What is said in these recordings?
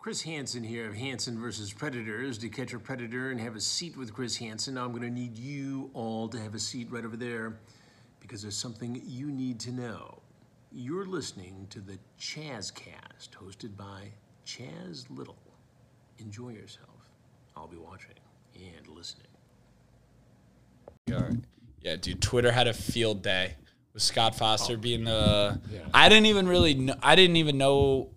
Chris Hansen here of Hansen versus Predators. To catch a predator and have a seat with Chris Hansen, now I'm going to need you all to have a seat right over there because there's something you need to know. You're listening to the Chazcast, hosted by Chazz Little. Enjoy yourself. I'll be watching and listening. Yeah, dude. Twitter had a field day with Scott Foster Oh. being the. Yeah. I didn't even really. Know, I didn't even know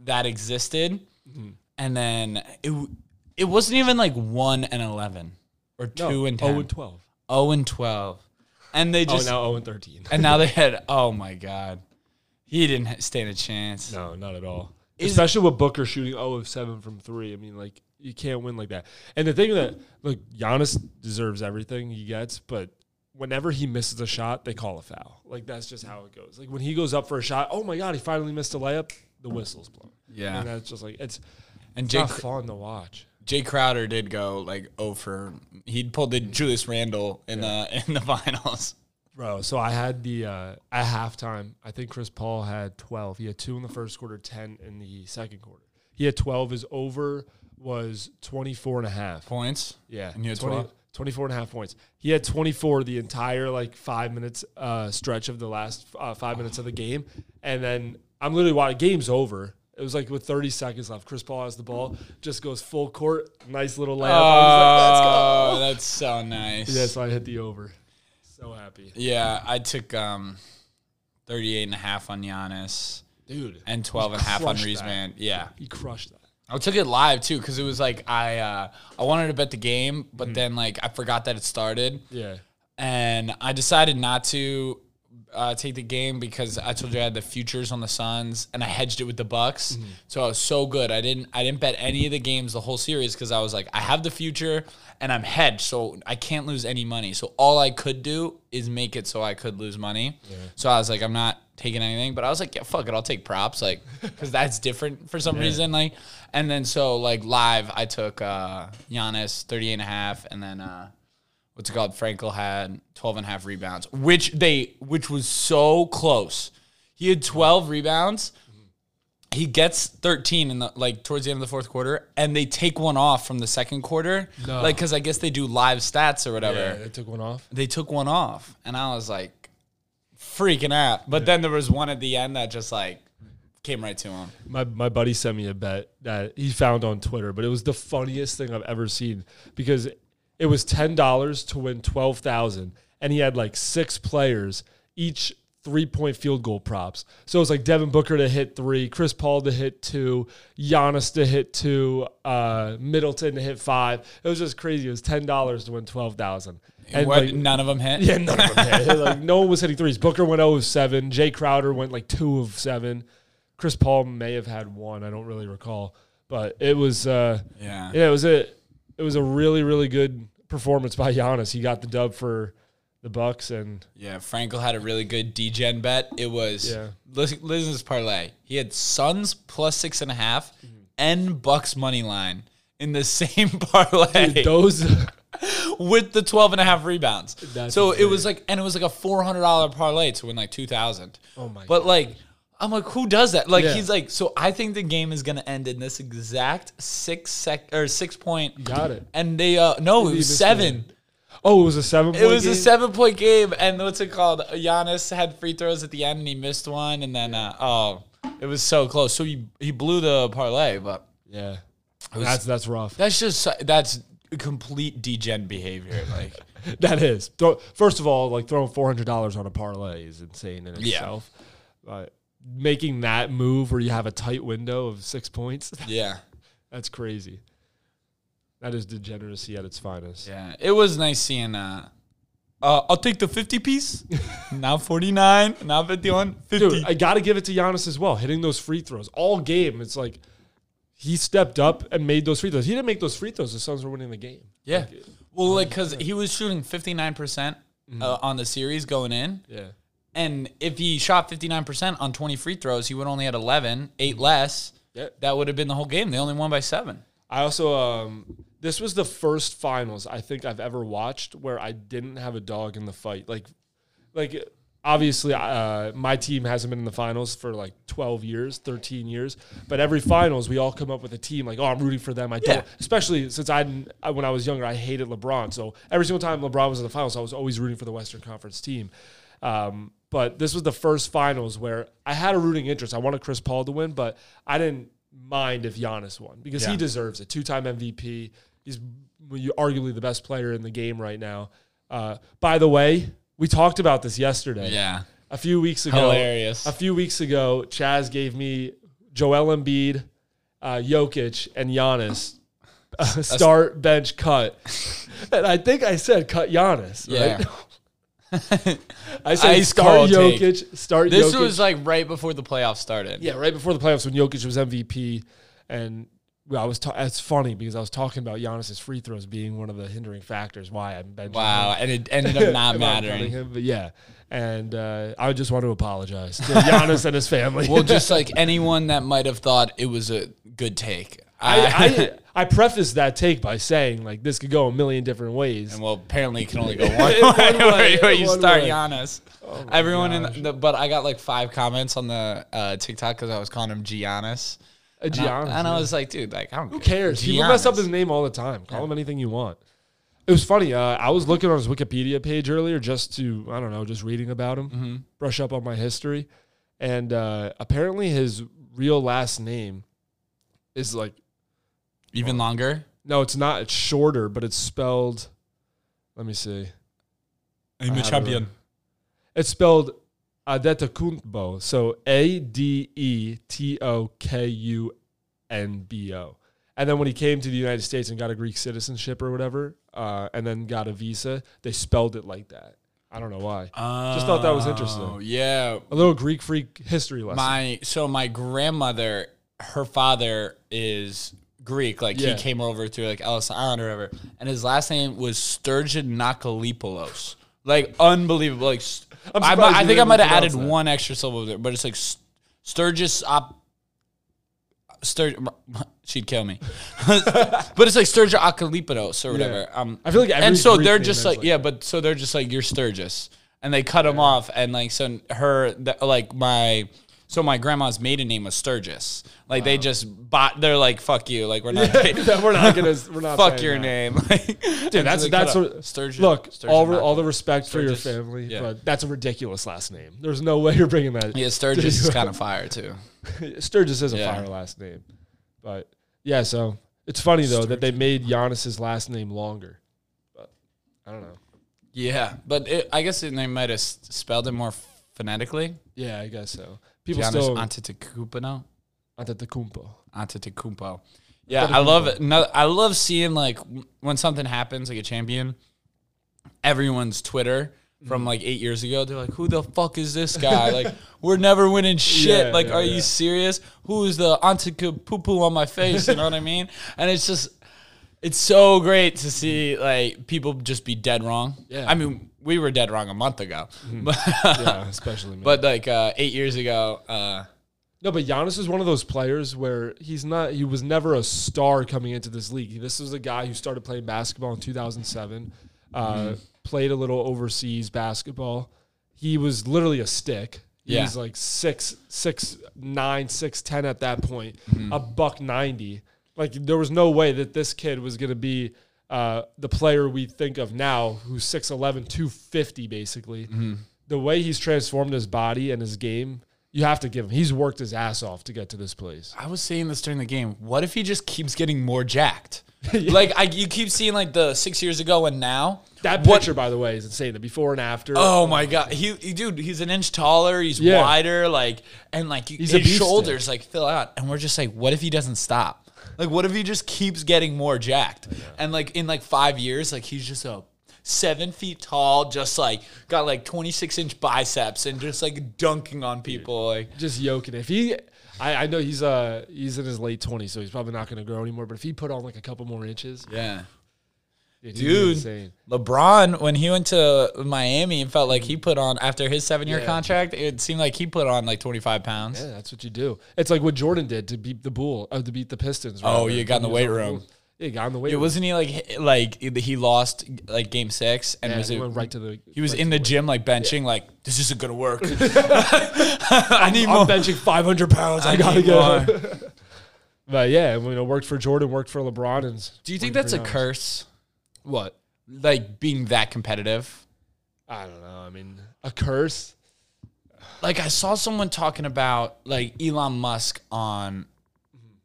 that existed, Mm-hmm. and then it it wasn't even like one and eleven or two and ten. 0 and 12. Oh and twelve, and they Oh, just now 0 and 13. and now they had. Oh my god, he didn't stand a chance. no, not at all. Is- Especially with Booker shooting 0 of 7 from 3. I mean, like, you can't win like that. And the thing that, look, Giannis deserves everything he gets, but whenever he misses a shot, they call a foul. Like, that's just how it goes. Like, when he goes up for a shot, oh my God, he finally missed a layup, the whistle's blown. Yeah. And that's just like, it's, And not fun to watch. Jae Crowder did go like over. He pulled the Julius Randle in the in the finals. Bro, so I had the uh, at halftime. I think Chris Paul had 12. He had two in the first quarter, 10 in the second quarter. He had 12. His over was 24 and a half. Points. Yeah. And you had 20 12? 24 and a half points. He had 24 the entire like five minutes uh, stretch of the last uh, five minutes of the game. And then I'm literally watching, game's over. It was like with 30 seconds left. Chris Paul has the ball, just goes full court, nice little layup. I was like, let's go. Oh, that's so nice. Yeah, so I hit the over. So happy. Yeah, I took um 38 and a half on Giannis Dude. and 12 and a half on crushed that. man. Yeah. He crushed that. I took it live too cuz it was like I uh I wanted to bet the game, but then like I forgot that it started Yeah. and I decided not to uh, take the game because I told you I had the futures on the Suns and I hedged it with the Bucks. So I was so good. I didn't I didn't bet any of the games the whole series because I was like I have the future and I'm hedged, so I can't lose any money. So all I could do is make it so I could lose money. So I was like I'm not taking anything, but I was like yeah fuck it, I'll take props like because that's different for some reason like. And then so like live I took uh Giannis 38 and a half and then uh what's it called? Frankel had 12 and a half rebounds, which they which was so close. He had 12 rebounds. He gets 13 in the like towards the end of the fourth quarter, and they take one off from the second quarter, No. like because I guess they do live stats or whatever. Yeah, they took one off. They took one off, and I was like freaking out. But then there was one at the end that just like came right to him. My my buddy sent me a bet that he found on Twitter, but it was the funniest thing I've ever seen because it was ten dollars to win twelve thousand, and he had like six players, each three point field goal props. So it was like Devin Booker to hit three, Chris Paul to hit two, Giannis to hit two, uh, Middleton to hit five. It was just crazy. It was ten dollars to win twelve thousand. And What, like, none of them hit. yeah, none of them hit. like no one was hitting threes. Booker went 0 of 7. Jae Crowder went like 2 of 7. Chris Paul may have had one. I don't really recall. But it was uh Yeah. yeah, it was a it was a really, really good performance by Giannis. He got the dub for the Bucks and Yeah, Frankel had a really good D-Gen bet. It was Yeah. listen, listen to this parlay. He had Suns plus six and a half Mm-hmm. and Bucks money line in the same parlay Dude, those with the 12 and a half rebounds. That's so it was like and it was like a $400 parlay to win like 2000. Oh my god. But like I'm like, who does that? Like Yeah. he's like, so I think the game is gonna end in this exact six sec or six point. got it. And they uh no, it was seven. Oh, it was a 7 It was a seven point game, and what's it called? Giannis had free throws at the end, and he missed one, and then uh, oh, it was so close. So he he blew the parlay, but Yeah. That's that's rough. that's just that's complete degen behavior. Like That is. First of all, like throwing four hundred dollars on a parlay is insane in Yeah. itself. But making that move where you have a tight window of six points, yeah, that's crazy. That is degeneracy at its finest. yeah, it was nice seeing. Uh, uh, I'll take the fifty piece. now forty nine. Now fifty one. Fifty. Dude, I got to give it to Giannis as well. Hitting those free throws all game. It's like he stepped up and made those free throws. He didn't make those free throws. The Suns were winning the game. yeah. Well, like because he was shooting fifty nine percent uh, on the series going in. Yeah. And if he shot 59% on 20 free throws, he would only had 11, eight less. Yeah. That would have been the whole game. They only won by seven. I also um this was the first finals I think I've ever watched where I didn't have a dog in the fight. Like like obviously, uh, my team hasn't been in the finals for like 12 years, 13 years. But every finals, we all come up with a team like, oh, I'm rooting for them. I don't, especially since I when I was younger, I hated LeBron. So every single time LeBron was in the finals, I was always rooting for the Western Conference team. Um, but this was the first finals where I had a rooting interest. I wanted Chris Paul to win, but I didn't mind if Giannis won because he deserves it. Two time MVP. He's arguably the best player in the game right now. Uh, by the way, we talked about this yesterday. Yeah. A few weeks ago. Hilarious. A few weeks ago, Chazz gave me Joel Embiid, uh, Jokic, and Giannis. Uh, start, bench, cut. And I think I said cut Giannis. Yeah. I said Ice start cold take. Jokic, start This Jokic. was like right before the playoffs started. Yeah, right before the playoffs when Jokic was MVP, and well, I was. Ta- it's funny because I was talking about Giannis's free throws being one of the hindering factors why I'm benching. Wow. him. And it ended up not cutting mattering. him, but yeah, and uh, I just want to apologize to Giannis and his family. Well, just like anyone that might have thought it was a good take. I, I I prefaced that take by saying like this could go a million different ways. And well, apparently it can only go one way. way, where you one start way. Giannis. Oh Everyone in the, but I got like five comments on the uh, TikTok because I was calling him Giannis. A And, I, Giannis, and I was like, dude, like I don't Who cares? People mess up his name all the time. Call him anything you want. It was funny. Uh, I was looking on his Wikipedia page earlier just to, I don't know, just reading about him, Mm-hmm. brush up on my history. And uh, apparently his real last name is like, even longer. no, it's not. It's shorter, but it's spelled, let me see. I'm have it. It's spelled Adetokunbo. So A D E T O K U N B O. And then when he came to the United States and got a Greek citizenship or whatever, uh, and then got a visa, they spelled it like that. I don't know why. Just thought that was interesting. Oh, Yeah, A little Greek freak history lesson. my so my grandmother, her father is Greek. Like Yeah. he came over to like Ellis Island or whatever, and his last name was Sturgeon Nakalipoulos. Like unbelievable. Like I, I think I might have added that. one extra syllable there, but it's like St- Sturgis op. Stur- she'd kill me, but it's like Sturgis Akalipoulos or whatever. Um, I feel like and so Greek they're just like, like yeah, but so they're just like you're Sturgis, and they cut him off, and like so her th- like my so my grandma's maiden name was Sturgis. Like they just bought. They're like, fuck you. Like we're not. we're not gonna. We're not. fuck your that. name, Like, Dude, that's that's what. Sturgis. Look, Sturgeon all re- all the respect for your family, yeah. but that's a ridiculous last name. There's no way you're bringing that. Yeah, Sturgis is kind of fire too. Sturgis is a Yeah. fire last name, but yeah. So it's funny though that they made Giannis's last name longer. But I don't know. Yeah, but it, I guess they might have spelled it more phonetically. Yeah, I guess so. People Giannis still Antetokounmpo. Antetokounmpo. Antetokounmpo. Yeah, I love it. No, I love seeing like when something happens, like a champion. Everyone's Twitter Mm-hmm. from like eight years ago, they're like, "Who the fuck is this guy? like, we're never winning shit. Yeah, like, yeah, are yeah. you serious? Who is the Antetokounmpo on my face? You know what I mean? And it's just, it's so great to see like people just be dead wrong. Yeah. I mean, we were dead wrong a month ago, but Yeah, especially me. but like uh, eight years ago, uh, No, but Giannis is one of those players where he's not. He was never a star coming into this league. This was a guy who started playing basketball in 2007. Uh, Mm-hmm. Played a little overseas basketball. He was literally a stick. He Yeah. was like six, six, nine, six, ten at that point. Mm-hmm. A buck ninety. Like there was no way that this kid was going to be uh, the player we think of now, who's 6'11", 250 basically. Mm-hmm. The way he's transformed his body and his game, you have to give him. He's worked his ass off to get to this place. I was saying this during the game. What if he just keeps getting more jacked? Like I, you keep seeing like the six years ago and now. That What- by the way, is insane. The before and after. Oh my god, he, he- dude, he's an inch taller. He's Yeah. wider, like and like He's his a beast shoulders like fill out. And we're just like, what if he doesn't stop? Like, what if he just keeps getting more jacked? And like in like five years, like he's just a seven feet tall, just like got like twenty six inch biceps and just like dunking on people. Like, just yoking. If he, I, I know he's uh he's in his late twenties, so he's probably not going to grow anymore. But if he put on like a couple more inches, yeah. Dude. LeBron, when he went to Miami, it felt like he put on after his seven year Yeah. contract. It seemed like he put on like twenty five pounds. Yeah, that's what you do. It's like what Jordan did to beat the Bull, uh, to beat the Pistons. Oh, you got in the weight room. Bulls. He got on the weight. It room. wasn't he like like he lost like game six and Yeah, was he it went right to the. he was right in to the gym like benching like this isn't gonna work. I need I'm more. benching 500 pounds. I, I gotta go. but yeah, you know, worked for Jordan, worked for LeBron, and Do you think that's a curse? What? Like being that competitive? I don't know. I mean, a curse. like I saw someone talking about like Elon Musk on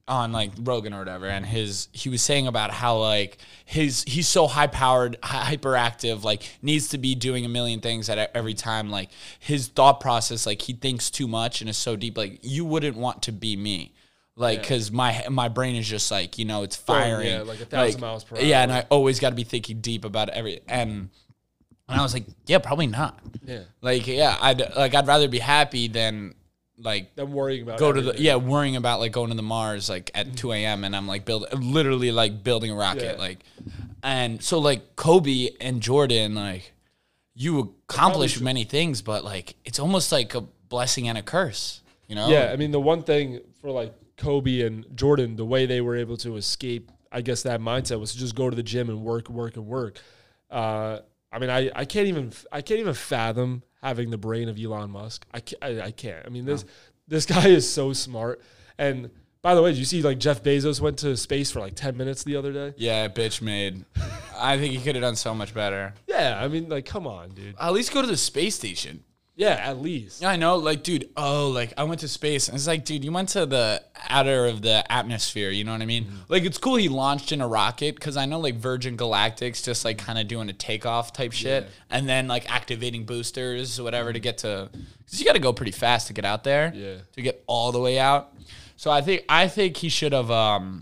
on like Rogan or whatever, and his he was saying about how like his he's so high powered, hyperactive, like needs to be doing a million things at every time. Like his thought process, like he thinks too much and is so deep. Like you wouldn't want to be me. Like, cause my my brain is just like you know it's firing, yeah, like a thousand miles per hour. Yeah, and I always got to be thinking deep about every and and I was like, yeah, probably not. Yeah. Like, yeah, I'd like I'd rather be happy than like I'm worrying about go to the yeah worrying about like going to the Mars like at mm-hmm. two a.m. and I'm like build literally like building a rocket Yeah. like, and so like Kobe and Jordan like you accomplish many things, but like it's almost like a blessing and a curse, you know? Yeah, I mean the one thing for like Kobe and Jordan, the way they were able to escape, I guess that mindset was to just go to the gym and work, work, and work. Uh, I mean, I, I can't even I can't even fathom having the brain of Elon Musk. I can't. I, I can't. I mean this this guy is so smart. And by the way, did you see like Jeff Bezos went to space for like ten minutes the other day? Yeah, bitch made. I think he could have done so much better. Yeah, I mean like come on, dude. At least go to the space station. Yeah, at least. Yeah, I know. Like, dude, oh, like I went to space, and it's like, dude, you went to the outer of the atmosphere. You know what I mean? Like, it's cool he launched in a rocket because I know like Virgin Galactic's just like kind of doing a takeoff type shit, and then like activating boosters or whatever to get to. Because you got to go pretty fast to get out there. Yeah. To get all the way out. So I think I think he should have um.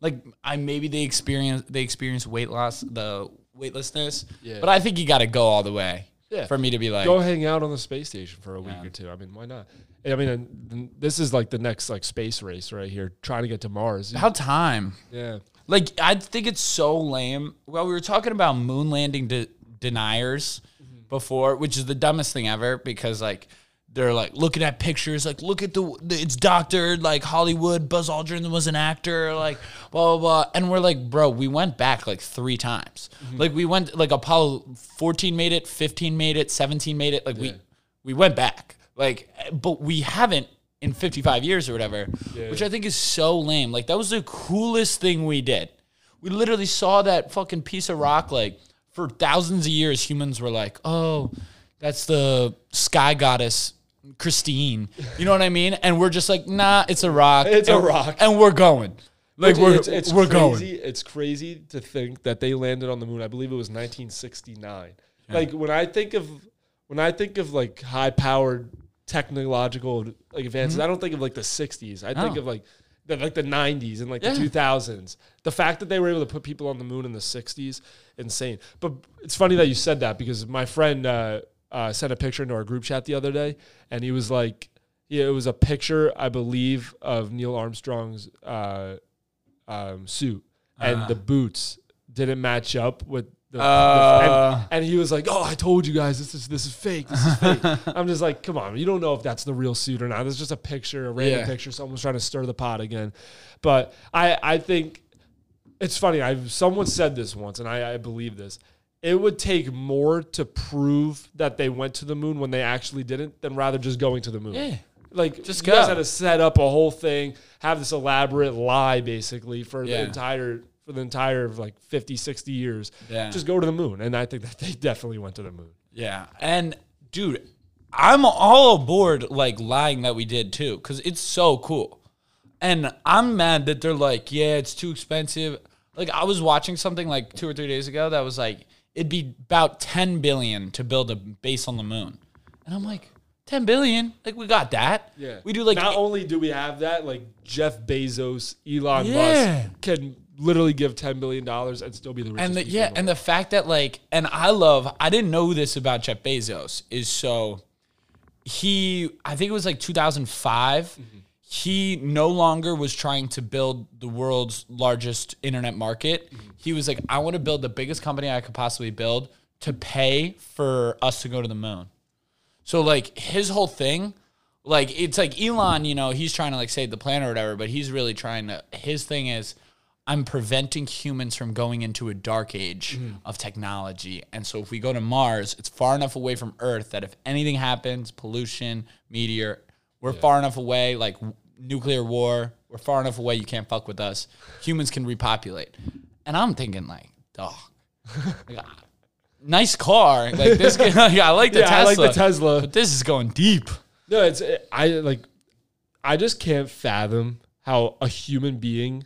Like I maybe they experience they experience weight loss the weightlessness, Yeah. but I think you got to go all the way. Yeah. For me to be like, go hang out on the space station for a week Yeah. or two. I mean, why not? I mean, this is like the next like space race right here, trying to get to Mars. how time? yeah, Like, I think it's so lame. Well, we were talking about moon landing de- deniers mm-hmm. before, which is the dumbest thing ever because, like, they're like looking at pictures, like, look at the, it's doctored, like Hollywood, Buzz Aldrin was an actor, like, blah, blah, blah. And we're like, bro, we went back like three times. Mm-hmm. Like, we went, like, Apollo 14 made it, 15 made it, 17 made it. Like, we, we went back. Like, but we haven't in 55 years or whatever, which I think is so lame. Like, that was the coolest thing we did. We literally saw that fucking piece of rock. Like, for thousands of years, humans were like, oh, that's the sky goddess. Christine, you know what I mean? And we're just like, nah, it's a rock. It's a rock. and we're going. Like we're it's, it's we're going. crazy. It's crazy to think that they landed on the moon. I believe it was 1969. Like when I think of when I think of like high powered technological like advances, I don't think of like the 60s. I think Mm-hmm. Of like the, like the 90s and like Yeah. the 2000s. The fact that they were able to put people on the moon in the 60s, insane. But it's funny that you said that because my friend uh, uh, sent a picture into our group chat the other day, and he was like, "Yeah, it was a picture, I believe, of Neil Armstrong's uh, um, suit, and the boots didn't match up with." The, the- Uh. and, and he was like, "Oh, I told you guys this is this is fake. This is fake." I'm just like, "Come on, you don't know if that's the real suit or not. It's just a picture, a random Yeah. picture. Someone's trying to stir the pot again." But I I think it's funny. I someone said this once, and I, I believe this. It would take more to prove that they went to the moon when they actually didn't, than rather just going to the moon. Yeah. Like Just you guys had to set up a whole thing, have this elaborate lie basically for Yeah. the entire for the entire like 50, 60 years. Yeah. Just go to the moon. And I think that they definitely went to the moon. Yeah. And dude, I'm all aboard like lying that we did too cuz it's so cool. And I'm mad that they're like, yeah, it's too expensive. Like I was watching something like 2 or 3 days ago that was like it'd be about 10 billion to build a base on the moon. And I'm like, 10 billion? Like we got that. Yeah. We do like not only do we have that, like Jeff Bezos, Elon Yeah. Musk can literally give ten billion dollars and still be the richest. and the, yeah, the and the fact that like, and I love, I didn't know this about Jeff Bezos is so he, I think it was like 2005. Mm-hmm. He no longer was trying to build the world's largest internet market. Mm-hmm. He was like, I want to build the biggest company I could possibly build to pay for us to go to the moon. So like his whole thing, like it's like Elon, you know, he's trying to like save the planet or whatever, but he's really trying to. His thing is, I'm preventing humans from going into a dark age mm-hmm. of technology. And so if we go to Mars, it's far enough away from Earth that if anything happens, pollution, meteor, we're far enough away, like nuclear war, we're far enough away, you can't fuck with us. Humans can repopulate. And I'm thinking, like, dog. like, ah, nice car. Like this, like, I like the Yeah, I Tesla. like the Tesla. But this is going deep. No, it's I like I just can't fathom how a human being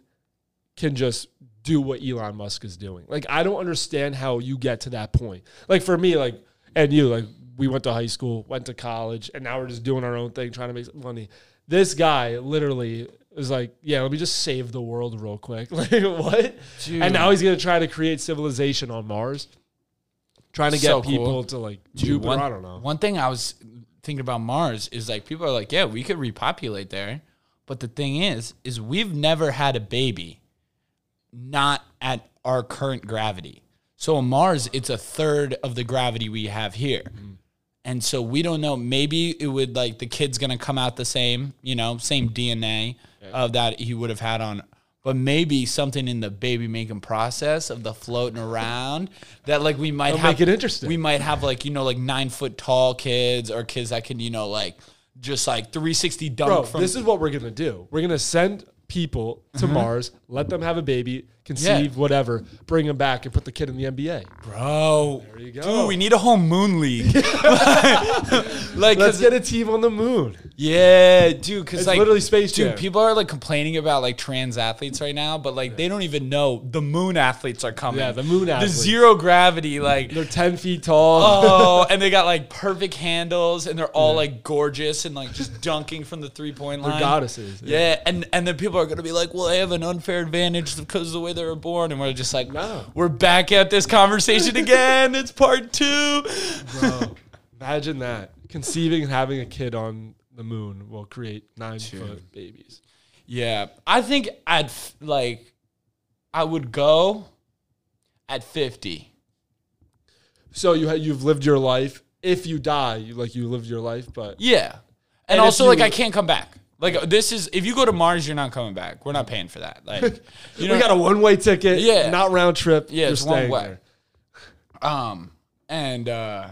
can just do what Elon Musk is doing. Like I don't understand how you get to that point. Like for me, like and you, like we went to high school, went to college, and now we're just doing our own thing, trying to make some money. This guy literally is like, yeah, let me just save the world real quick. Like what? Dude. And now he's gonna try to create civilization on Mars, trying to get So cool. people to like Dude, Jupiter. one- I don't know. One thing I was thinking about Mars is like people are like, yeah, we could repopulate there, but the thing is, is we've never had a baby, not at our current gravity. So on Mars, it's a third of the gravity we have here. Mm-hmm. And so we don't know. Maybe it would like the kid's gonna come out the same, you know, same DNA of that he would have had on. But maybe something in the baby making process of the floating around that like we might It'll have make it interesting. We might have like you know like nine foot tall kids or kids that can you know like just like 360 dunk Bro, from this is what we're gonna do. We're gonna send people to mm-hmm. Mars, let them have a baby, conceive, whatever, bring them back, and put the kid in the NBA. bro. There you go. Dude, we need a whole moon league. like, let's get a team on the moon. yeah, dude. Because It's like, literally Space dude, Jam. people are like complaining about like trans athletes right now, but like they don't even know the moon athletes are coming. Yeah, the moon athletes. the zero gravity, like. They're ten feet tall. Oh, and they got like perfect handles, and they're all like gorgeous and like just dunking from the three point line. They're goddesses. Yeah, and and then people are gonna be like, "Well, they have an unfair advantage because of the way they were born," and we're just like, No. we're back at this conversation again. it's part two. Bro, imagine that. Conceiving and having a kid on the moon will create nine foot babies. Yeah, I think at f- like, I would go at fifty. So you ha- you've lived your life. If you die, you like you lived your life, but Yeah, and, And also like I can't come back. Like this is if you go to Mars, you're not coming back. We're not paying for that. Like, you know, we got a one way ticket. Yeah. not round trip. Yeah, You're it's one way. there. Um, and uh,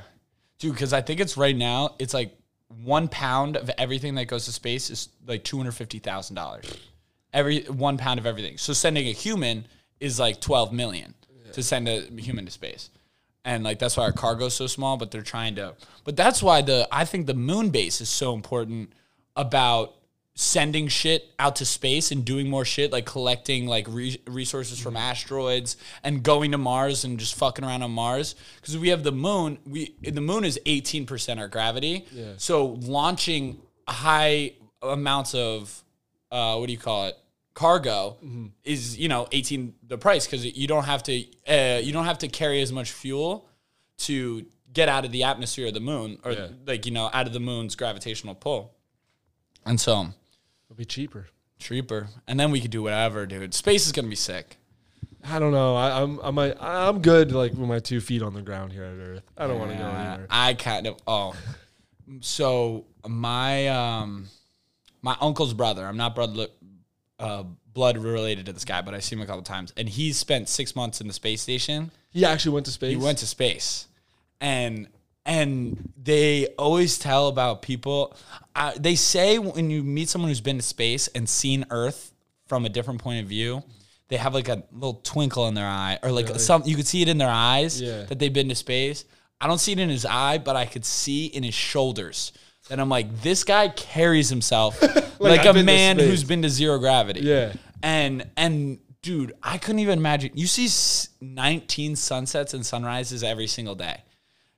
dude, because I think it's right now, it's like one pound of everything that goes to space is like two hundred fifty thousand dollars. Every one pound of everything. So sending a human is like twelve million to send a human to space. And like that's why our cargo's so small, but they're trying to. But that's why the I think the moon base is so important about sending shit out to space and doing more shit like collecting like re- resources from asteroids and going to Mars and just fucking around on Mars. Because we have the moon we the moon is 18% our gravity. Yeah. so launching high amounts of uh, what do you call it? Cargo is you know 18 the price because you don't have to uh, you don't have to carry as much fuel to get out of the atmosphere of the moon or Yeah. like you know out of the moon's gravitational pull. And so It'll be cheaper. cheaper and then we could do whatever dude space is gonna be sick I don't know. I, I'm I'm I, I'm good like with my two feet on the ground here at Earth. I don't want to go anywhere. I kind of oh so my um my uncle's brother I'm not blood uh, blood related to this guy but I see him a couple times and he's spent six months in the space station He actually went to space. He went to space, and and they always tell about people. Uh, they say when you meet someone who's been to space and seen Earth from a different point of view, they have like a little twinkle in their eye, or like some you could see it in their eyes Yeah. that they've been to space. I don't see it in his eye, but I could see in his shoulders. And I'm like, this guy carries himself like, I've a been to man space. who's been to zero gravity. Yeah. And and dude, I couldn't even imagine. You see s- 19 sunsets and sunrises every single day.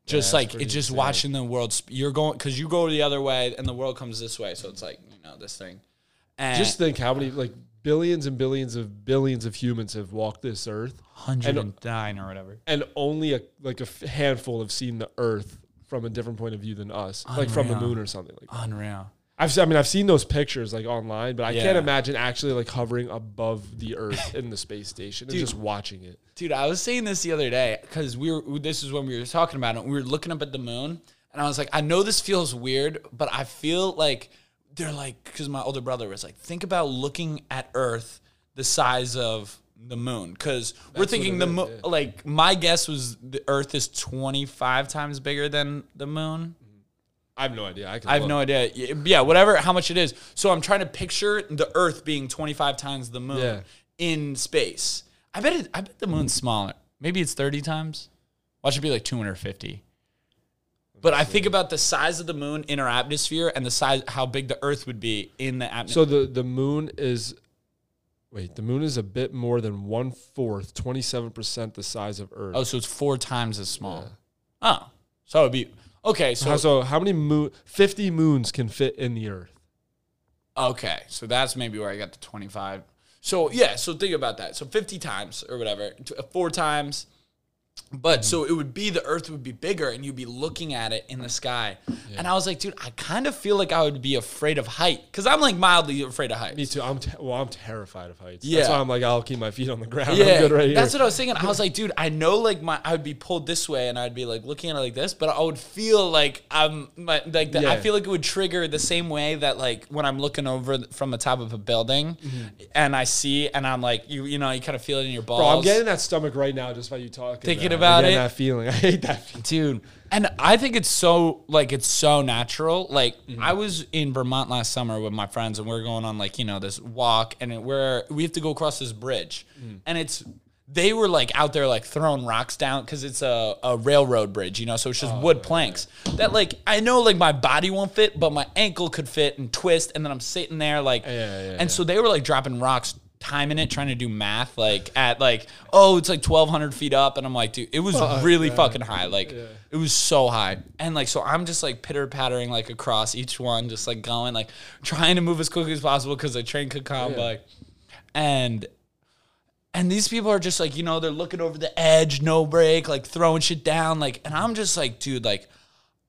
Just that's like it's just insane. watching the world. Sp- you're going because you go the other way and the world comes this way. So it's like you know this thing. And Just think how many like billions and billions of billions of humans have walked this Earth, 109 or whatever. and only a like a handful have seen the Earth from a different point of view than us, like from the moon or something like. that. Unreal. I've I mean I've seen those pictures like online, but I can't imagine actually like hovering above the Earth in the space station and just watching it. Dude, I was saying this the other day because we were. This is when we were talking about it. We were looking up at the moon, and I was like, I know this feels weird, but I feel like they're like because my older brother was like, think about looking at Earth the size of the moon because we're thinking the moon. yeah. Like my guess was the Earth is twenty five times bigger than the moon. I have no idea. I, I have no idea. Yeah, whatever, how much it is. So I'm trying to picture the Earth being 25 times the moon Yeah. in space. I bet it. I bet the moon's smaller. Maybe it's 30 times. Watch it be like 250. But I think about the size of the moon in our atmosphere and the size, how big the Earth would be in the atmosphere. So the the moon is, wait, the moon is a bit more than one fourth, twenty seven percent the size of Earth. oh, so it's four times as small. Oh, so it'd be okay. So How- so how many moon? Fifty moons can fit in the Earth. Okay, so that's maybe where I got the 25. So yeah, so think about that. So 50 times or whatever, uh, four times. But hmm. so it would be the earth would be bigger and you'd be looking at it in the sky. And I was like, dude, I kind of feel like I would be afraid of height cuz I'm like mildly afraid of heights. Me too. I'm te- well. I'm terrified of heights. Yeah. That's why I'm like, I'll keep my feet on the ground. Yeah, I'm good right here. that's what I was thinking. I was like, dude, I know like my I would be pulled this way and I'd be like looking at it like this, but I would feel like I'm my, like the, I feel like it would trigger the same way that like when I'm looking over from the top of a building mm-hmm. and I see and I'm like you you know you kind of feel it in your balls. Bro, I'm getting that stomach right now just by you talking. Thinking I'm about it. That feeling. I hate that feeling. dude and i think it's so like it's so natural like mm-hmm. i was in vermont last summer with my friends and we are going on like you know this walk and it, we're we have to go across this bridge mm. and it's they were like out there like throwing rocks down because it's a, a railroad bridge you know so it's just oh, wood planks that like i know like my body won't fit but my ankle could fit and twist and then i'm sitting there like Yeah, yeah, and so they were like dropping rocks timing it trying to do math like at like oh it's like 1200 feet up and i'm like dude it was really fucking high like it was so high. And like so i'm just like pitter pattering like across each one just like going like trying to move as quickly as possible because the train could come by and and these people are just like you know they're looking over the edge no break like throwing shit down like and i'm just like dude like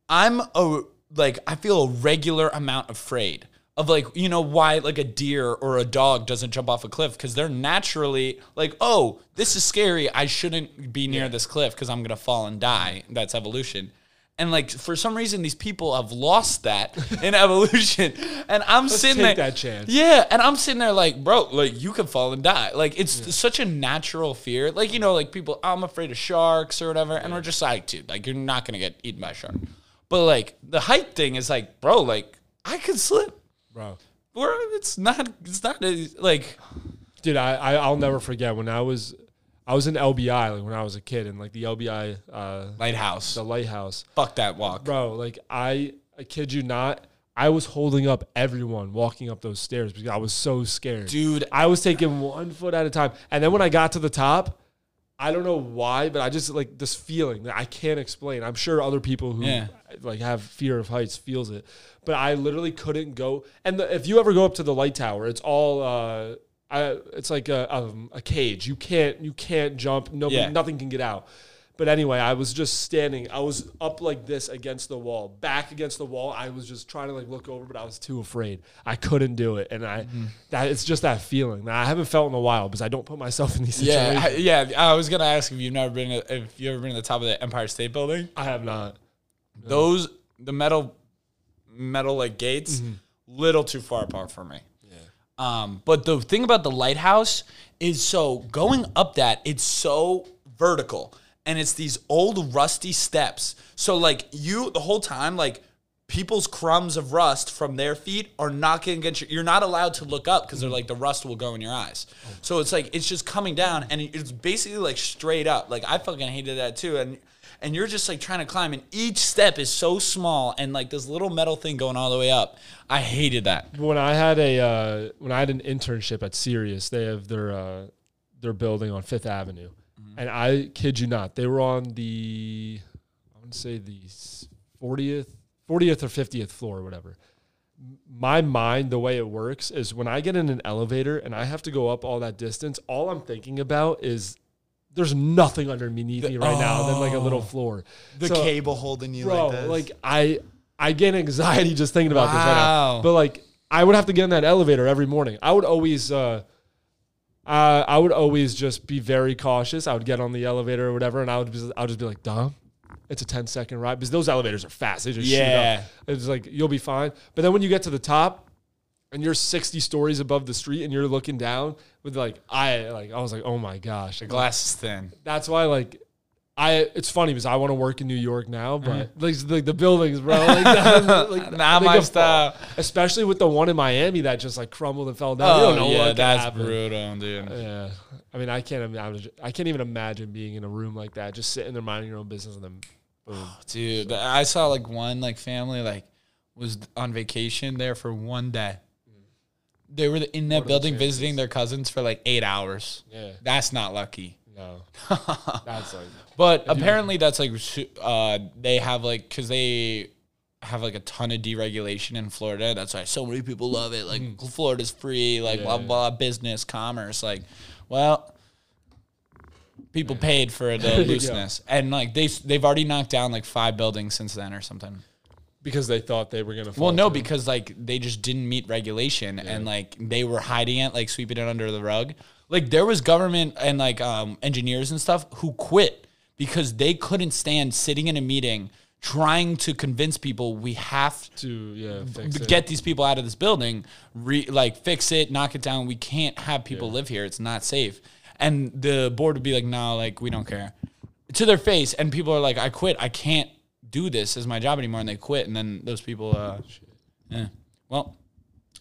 i'm a like i feel a regular amount afraid of like you know why like a deer or a dog doesn't jump off a cliff because they're naturally like oh this is scary i shouldn't be near this cliff because i'm gonna fall and die that's evolution and like for some reason these people have lost that in evolution and i'm sitting take there that chance. yeah, and I'm sitting there like, bro, like you could fall and die. Like it's such a natural fear. Like you know, like people, I'm afraid of sharks or whatever, and we're just like, dude, like you're not gonna get eaten by a shark. But like the height thing is like, bro, like I could slip. Bro. Or it's not. It's not a, like. Dude, I, I I'll never forget when I was I was in LBI like when I was a kid and like the LBI uh Lighthouse. the lighthouse. Fuck that walk. Bro, like I I kid you not, I was holding up everyone walking up those stairs because I was so scared. Dude. I was taking one foot at a time. And then when I got to the top, I don't know why, but I just like this feeling that I can't explain. I'm sure other people who Yeah. like have fear of heights feels it. But I literally couldn't go. And the, if you ever go up to the light tower, it's all uh I, it's like a, um, a cage. You can't you can't jump. Nobody, Yeah. nothing can get out. But anyway, I was just standing. I was up like this against the wall, back against the wall. I was just trying to like look over, but I was too afraid. I couldn't do it, and I Mm-hmm. that it's just that feeling that I haven't felt in a while because I don't put myself in these situations. Yeah, I, yeah. I was gonna ask if you've never been to- if you ever been to the top of the Empire State Building. I have not. Those the metal metal like gates, little too far apart for me. Um, but the thing about the lighthouse is so going up that it's so vertical and it's these old rusty steps. So like you the whole time like people's crumbs of rust from their feet are knocking against your you're not allowed to look up because they're like the rust will go in your eyes. So it's like it's just coming down and it's basically like straight up. Like I fucking hated that too and and you're just like trying to climb and each step is so small and like this little metal thing going all the way up. I hated that. When I had a uh, when I had an internship at Sirius, they have their uh, their building on Fifth Avenue, and I kid you not, they were on the I want to say the fortieth, fortieth or fiftieth floor or whatever. My mind, the way it works is when I get in an elevator and I have to go up all that distance, all I'm thinking about is there's nothing underneath me right now than like a little floor. The So- cable holding you bro, like this. like I I get anxiety just thinking about this right now. But like I would have to get in that elevator every morning. I would always uh uh, I would always just be very cautious. I would get on the elevator or whatever, and I would just, I would just be like, "Dom, it's a 10 second ride," because those elevators are fast. They just Yeah. shoot up. It's like you'll be fine. But then when you get to the top, and you're 60 stories above the street and you're looking down with like I like I was like, oh my gosh. The glass is thin. That's why like I it's funny because I want to work in New York now, Mm. but like the, buildings, bro, like, that- like Not my style. fall. Especially with the one in Miami that just like crumbled and fell down. Oh don't know yeah, what that's happen. brutal, dude. Yeah, I mean, I can't imagine. I can't even imagine being in a room like that, just sitting there minding your own business, and then boom. Dude, I saw like one like family like was on vacation there for one day. They were in that the building visiting their cousins for like eight hours. Yeah, That's not lucky. No, that's like But apparently, that's like uh, they have like because they have like a ton of deregulation in Florida. That's why so many people love it. Like Florida's free, like blah Yeah. blah business, commerce. Like, well, people paid for the looseness, and like they they've already knocked down like five buildings since then or something. because they thought they were gonna. Fall Well, no, too. because like they just didn't meet regulation and like they were hiding it, like sweeping it under the rug. Like there was government and like um, engineers and stuff who quit because they couldn't stand sitting in a meeting trying to convince people we have to yeah, fix to it. get these people out of this building, re, like fix it, knock it down. We can't have people live here. It's not safe. And the board would be like, no, like we don't care to their face. And people are like, I quit. I can't do this as my job anymore. And they quit. And then those people, uh, yeah. Well,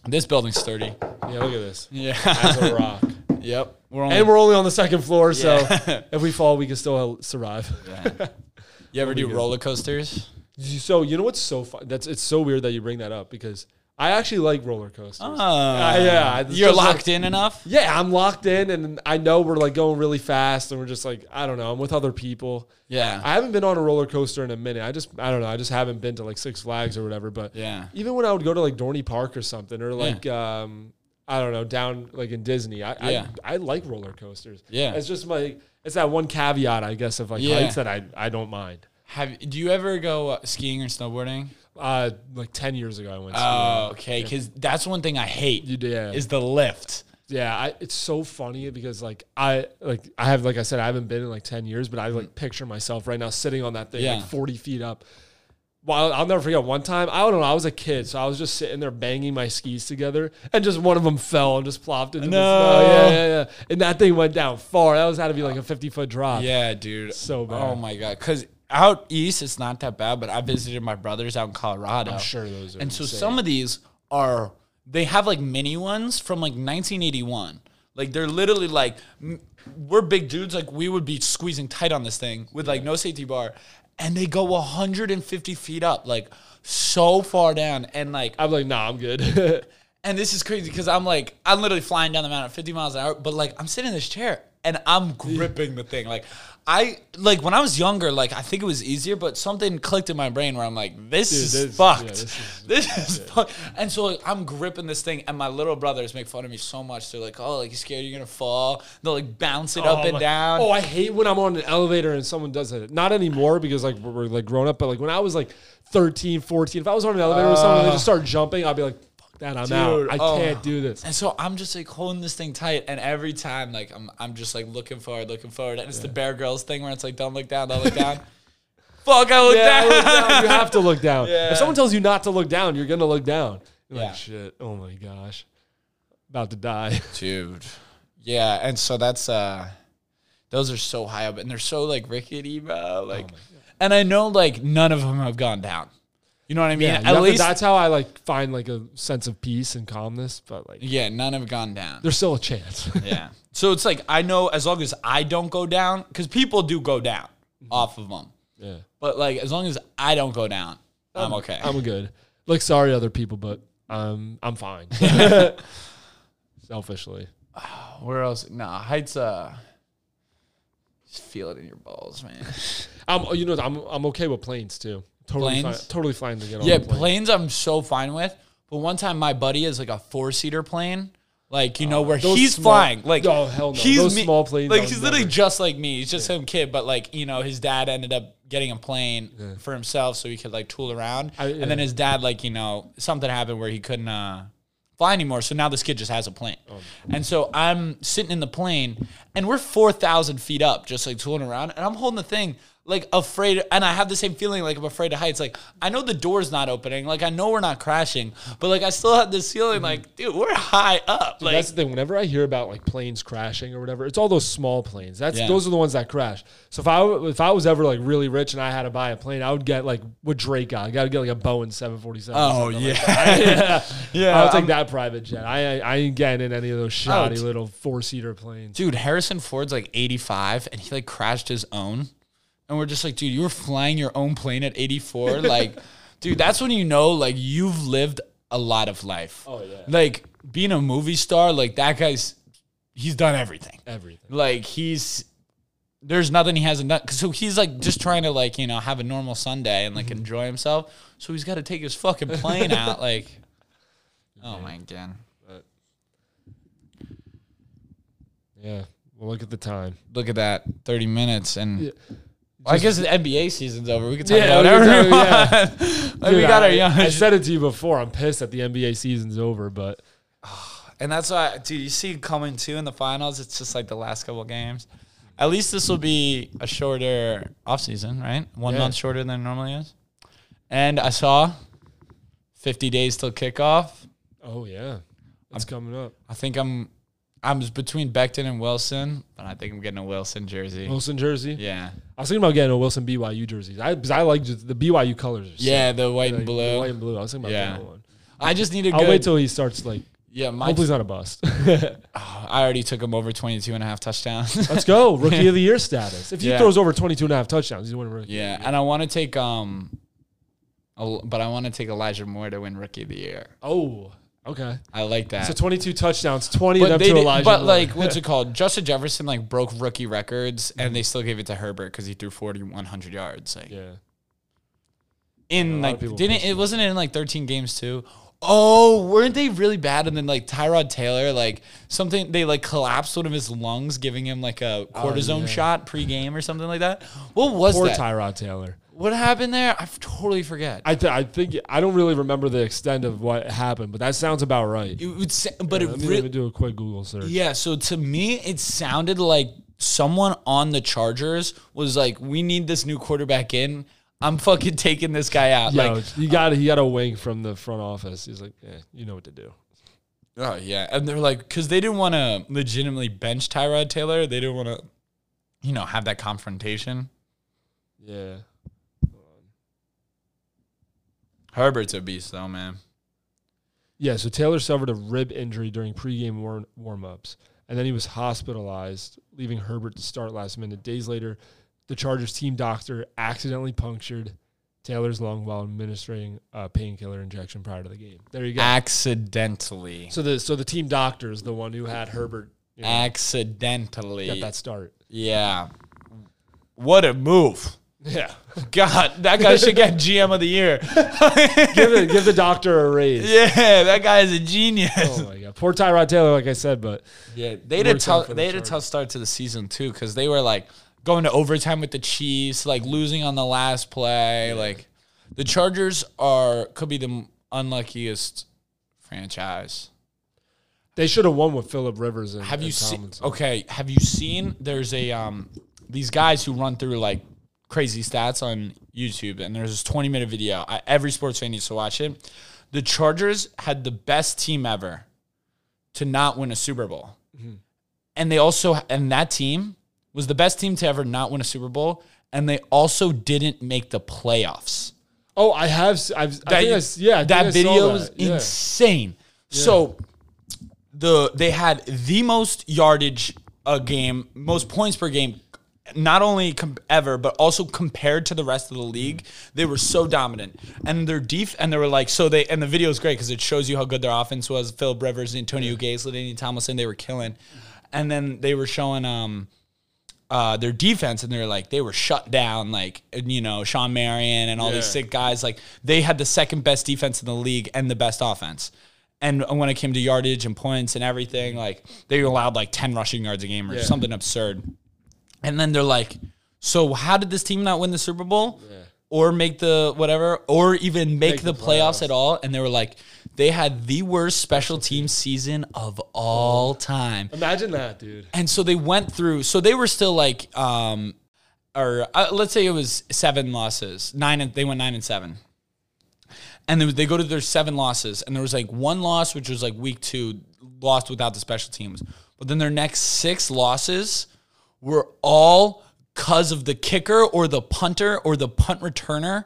this building's sturdy. yeah, look at this. Yeah. As a rock. Yep. We're only, And we're only on the second floor, so if we fall, we can still survive. you ever do good. roller coasters? So you know what's so fun? That's it's so weird that you bring that up because I actually like roller coasters. Oh, yeah, it's You're just like- locked in enough? yeah, I'm locked in, and I know we're like going really fast, and we're just like I don't know. I'm with other people. Yeah. I haven't been on a roller coaster in a minute. I just I don't know. I just haven't been to like Six Flags or whatever. But Yeah. even when I would go to like Dorney Park or something, or like um I don't know down like in Disney, I Yeah. I, I like roller coasters. Yeah. it's just my it's that one caveat I guess of like Yeah. heights that I I don't mind. Have do you ever go uh, skiing or snowboarding? Uh, like ten years ago I went. Oh, okay. Because that's one thing I hate You did, yeah. is the lift. Yeah, I, it's so funny because like I like I have like I said I haven't been in like ten years, but I like picture myself right now sitting on that thing Yeah. like forty feet up. Well, I'll never forget one time. I don't know. I was a kid, so I was just sitting there banging my skis together, and just one of them fell and just plopped into No. the snow. Yeah, yeah, yeah. And that thing went down far. That was had to be like a fifty foot drop. Yeah, dude. So bad. Oh my god. Because out east it's not that bad, but I visited my brothers out in Colorado. I'm sure those are. and so some of these are they have like mini ones from like 1981. Like they're literally like we're big dudes. Like we would be squeezing tight on this thing with like no safety bar, and they go 150 feet up, like so far down, and like I'm like, nah, I'm good. And this is crazy because I'm like, I'm literally flying down the mountain at 50 miles an hour, but like I'm sitting in this chair and I'm gripping the thing. Like I like when I was younger, like I think it was easier, but something clicked in my brain where I'm like, this is this- fucked. yeah, this this is- is, fucked. And so like, I'm gripping this thing, and my little brothers make fun of me so much. They're like, oh, like you scared you're gonna fall. They'll like bounce it up Oh and my- down. Oh, I hate when I'm on an elevator and someone does it. Not anymore because like we're, we're, like grown up, but like when I was like 13, 14, if I was on an elevator with someone and they just ah. start jumping, I'd be like, that, I'm Dude, out. I oh. can't do this. And so I'm just like holding this thing tight, and every time like I'm I'm just like looking forward, looking forward, and it's the Bear Grylls thing where it's like don't look down, don't look down. Fuck, I look Yeah, down. look down. You have to look down. Yeah. If someone tells you not to look down, you're gonna look down. You're Yeah. like, shit. Oh my gosh, about to die. Dude. Yeah, and so that's uh those are so high up and they're so like rickety, bro. Like and I know like none of them have gone down. You know what I mean? Yeah, At have to- least that's how I like find like a sense of peace and calmness. But like, yeah, none have gone down. there's still a chance. yeah. So it's like I know as long as I don't go down cuz people do go down Mm-hmm. off of them. yeah, But like as long as I don't go down, I'm okay. I'm good. Like, sorry, other people, but um, I'm fine. Selfishly. Where else? Nah, heights uh just feel it in your balls, man. I'm, you know, I'm, I'm okay with planes too. Totally Planes? fine. Totally fine to get on. Yeah, plane. planes I'm so fine with. But one time my buddy is like a four seater plane. Like, you know, where he's small- flying. Like Oh, hell no. he's Those me- small planes, Like he's literally just like me. He's just some kid, but like, you know, his dad ended up getting a plane for himself so he could like tool around. I- And then his dad, like, you know, something happened where he couldn't uh fly anymore. So now this kid just has a plane. Oh, And so I'm sitting in the plane and we're 4,000 feet up, just like tooling around. And I'm holding the thing. Like afraid and I have the same feeling like I'm afraid of heights. Like I know the door's not opening, like I know we're not crashing, but like I still have this feeling mm-hmm. like, dude, we're high up. like That's the thing. Whenever I hear about like planes crashing or whatever, it's all those small planes. That's Yeah. those are the ones that crash. So if I if I was ever like really rich and I had to buy a plane, I would get like what Drake got. I got to get like a Boeing seven forty seven. Oh yeah. yeah. Yeah, I'll take I'm- that private jet. I I ain't getting in any of those shoddy oh, t- little four seater planes. Dude, Harrison Ford's like 85 and he like crashed his own. And we're just like, dude, you were flying your own plane at 84. like, dude, that's when you know like you've lived a lot of life. Oh, yeah. Like being a movie star, like that guy's he's done everything. Everything. Like he's there's nothing he hasn't done. So he's like just trying to like, you know, have a normal Sunday and like Mm-hmm. enjoy himself. So he's got to take his fucking plane out. Like, oh my God. Yeah. Well, look at the time. Look at that 30 minutes. And Yeah. Well, I guess the NBA season's over. We can talk Yeah, about we whatever we talk- want. Like, we Dude, got I, our young. I said it to you before. I'm pissed that the NBA season's over, but and that's why, dude, you see coming two in the finals, it's just like the last couple games. At least this will be a shorter offseason, right? One Yeah. month shorter than it normally is. And I saw 50 days till kickoff. oh yeah, it's coming up. I think I'm I'm between Becton and Wilson, but I think I'm getting a Wilson jersey. Wilson jersey. Yeah. I was thinking about getting a Wilson BYU jersey. I because I like just the BYU colors. Yeah, the white Like, and blue. white and blue. I was thinking about Yeah. getting one. I just need a I'll good. wait till he starts like. yeah, my, Hopefully, he's not a bust. I already took him over 22 and a half touchdowns. Let's go. Rookie of the year status. If he Yeah. throws over 22 and a half touchdowns, he's winning rookie. Yeah, and I want to take um, but I want to take Elijah Moore to win Rookie of the Year. Oh, okay. I like that. So 22 touchdowns, 20 of but them they to did- Elijah. but Moore. like, what's it called? Justin Jefferson like broke rookie records, and they still gave it to Herbert because he threw 4,100 yards. Like yeah. in lot of like, people didn't pissed it wasn't it in like 13 games too? Oh, weren't they really bad? And then like Tyrod Taylor, like something they like collapsed one of his lungs, giving him like a oh, cortisone Oh, yeah. shot pregame or something like that. What was Poor that? Tyrod Taylor. What happened there? I totally forget. I, th- I think I don't really remember the extent of what happened, but that sounds about right. It would, sa- but Yeah, it let, me, really, let me do a quick Google search. Yeah, so to me, it sounded like someone on the Chargers was like, "We need this new quarterback in. I'm fucking taking this guy out." Yo, like, he got he got a wink from the front office. He's like, yeah, you know what to do. oh yeah, and they're like, because they didn't want to legitimately bench Tyrod Taylor. They didn't want to, you know, have that confrontation. Yeah. Herbert's a beast, though, man. Yeah, so Taylor suffered a rib injury during pregame war- warm-ups, and then he was hospitalized, leaving Herbert to start last minute. Days later, the Chargers team doctor accidentally punctured Taylor's lung while administering a painkiller injection prior to the game. There you go. Accidentally, so the so the team doctor is the one who had Herbert you know, accidentally. get that start. Yeah. What a move. Yeah, God, that guy should get GM of the year. give it, give the doctor a raise. Yeah, that guy is a genius. Oh my god, poor Tyrod Taylor, like I said, but Yeah, they had a tough they had a tough start to the season too because they were like going to overtime with the Chiefs, like losing on the last play. Like the Chargers are could be the unluckiest franchise. they should have won with Philip Rivers and Have you seen? Okay, have you seen? There's a um these guys who run through like crazy stats on YouTube, and there's this 20 minute video. I, every sports fan needs to watch it. The Chargers had the best team ever to not win a Super Bowl, mm-hmm. and they also and that team was the best team to ever not win a Super Bowl, and they also didn't make the playoffs. Oh, I have. I've, I That, think I s- yeah, I that I video that. was Yeah. insane. So the they had the most yardage a game, most points per game, not only com- ever, but also compared to the rest of the league. They were so dominant, and their def and they were like so they and the video is great because it shows you how good their offense was. Philip Rivers, Antonio Gates, LaDainian Tomlinson, they were killing, and then they were showing um uh, their defense, and they're like they were shut down, like you know Shawne Merriman and all these sick guys. Like they had the second best defense in the league and the best offense. And when it came to yardage and points and everything, like they allowed like ten rushing yards a game or Yeah. something absurd. And then they're like, "So how did this team not win the Super Bowl, or make the whatever, or even make, Make the, the playoffs. playoffs. at all?" And they were like, "They had the worst special team season of all time." Imagine that, dude. And so they went through. So they were still like, um, or uh, let's say it was seven losses, nine and they went nine and seven, and they, they go to their seven losses, and there was like one loss which was like week two, lost without the special teams, but then their next six losses were all because of the kicker or the punter or the punt returner,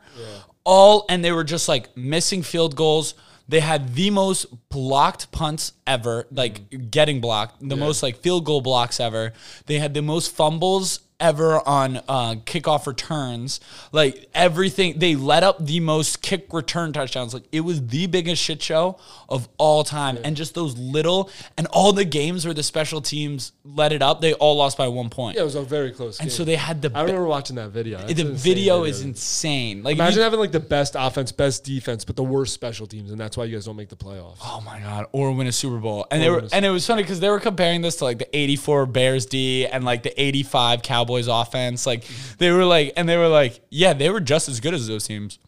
all, and they were just like missing field goals. They had the most blocked punts ever, like mm. getting blocked, the most like field goal blocks ever. They had the most fumbles ever on uh, kickoff returns. Like everything, they let up the most kick return touchdowns. Like it was the biggest shit show of all time. And just those little, and all the games where the special teams let it up, they all lost by one point. Yeah, it was a very close game. And so they had the I remember watching that video. That's the insane video is insane. Like Imagine you- having like the best offense, best defense, but the worst special teams, and that's why you guys don't make the playoffs. Oh my god! Or win a Super Bowl, and they were, and it was funny because they were comparing this to like the '84 Bears D and like the '85 Cowboys offense. Like they were like, and they were like, yeah, they were just as good as those teams.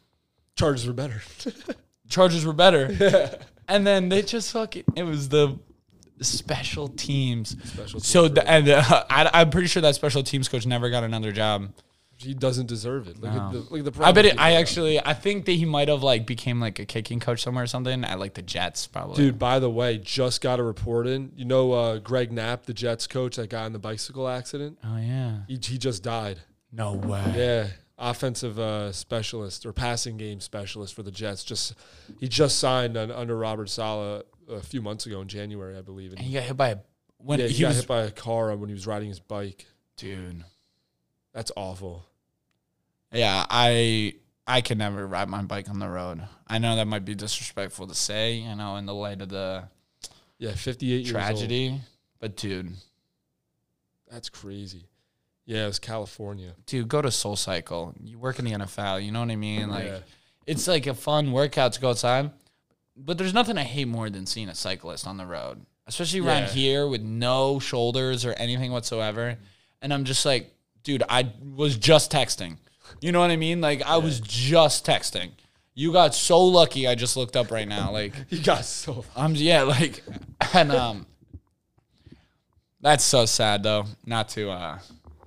Chargers were better. Chargers were better, and then they just fucking. It was the special teams. Special so the, and uh, I, I'm pretty sure that special teams coach never got another job. He doesn't deserve it. Look at the, look at the I bet it. I people actually, I think that he might have like became like a kicking coach somewhere or something at like the Jets probably. Dude, by the way, just got a report in. You know uh, Greg Knapp, the Jets coach, that guy in the bicycle accident? Oh yeah. He, he just died. No way. Yeah, offensive uh, specialist or passing game specialist for the Jets. Just he just signed un, under Robert Saleh a few months ago in January, I believe. And And he got hit by a when yeah, he, he, got was hit by a car when he was riding his bike. dude. That's awful. Yeah, I I can never ride my bike on the road. I know that might be disrespectful to say, you know, in the light of the Yeah, 58 years old. tragedy, but dude, That's crazy. Yeah, it was California. dude, go to Soul Cycle. You work in the NFL, you know what I mean? Like Yeah. it's like a fun workout to go outside. But there's nothing I hate more than seeing a cyclist on the road, especially around Yeah. here with no shoulders or anything whatsoever. And I'm just like, dude, I was just texting. You know what I mean? Like I was just texting. You got so lucky. I just looked up right now. Like you got so. I'm yeah, like and um that's so sad though. Not to uh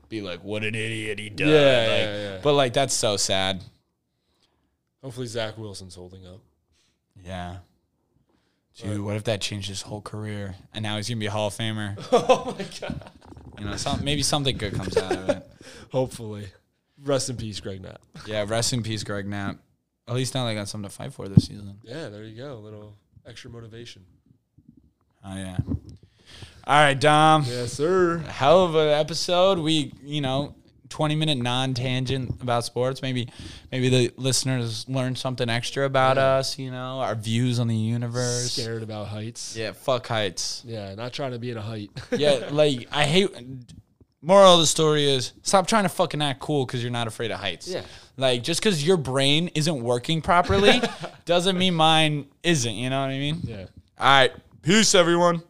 be like, what an idiot he does. Yeah, like, yeah, yeah. But like that's so sad. Hopefully, Zach Wilson's holding up. Yeah. Dude, what if that changed his whole career and now he's gonna be a Hall of Famer? oh my god. You know, some, maybe something good comes out of it. Hopefully. Rest in peace, Greg Knapp. Yeah, rest in peace, Greg Knapp. At least now they got something to fight for this season. Yeah, there you go. A little extra motivation. Oh yeah. All right, Dom. Yes, sir. hell of an episode. We, you know, 20 minute non tangent about sports. Maybe, maybe the listeners learned something extra about us. You know, our views on the universe. Scared about heights. Yeah, fuck heights. Yeah, not trying to be in a height. Yeah, like I hate. Moral of the story is stop trying to fucking act cool because you're not afraid of heights. Yeah. Like just because your brain isn't working properly doesn't mean mine isn't. You know what I mean? yeah. All right. Peace, everyone.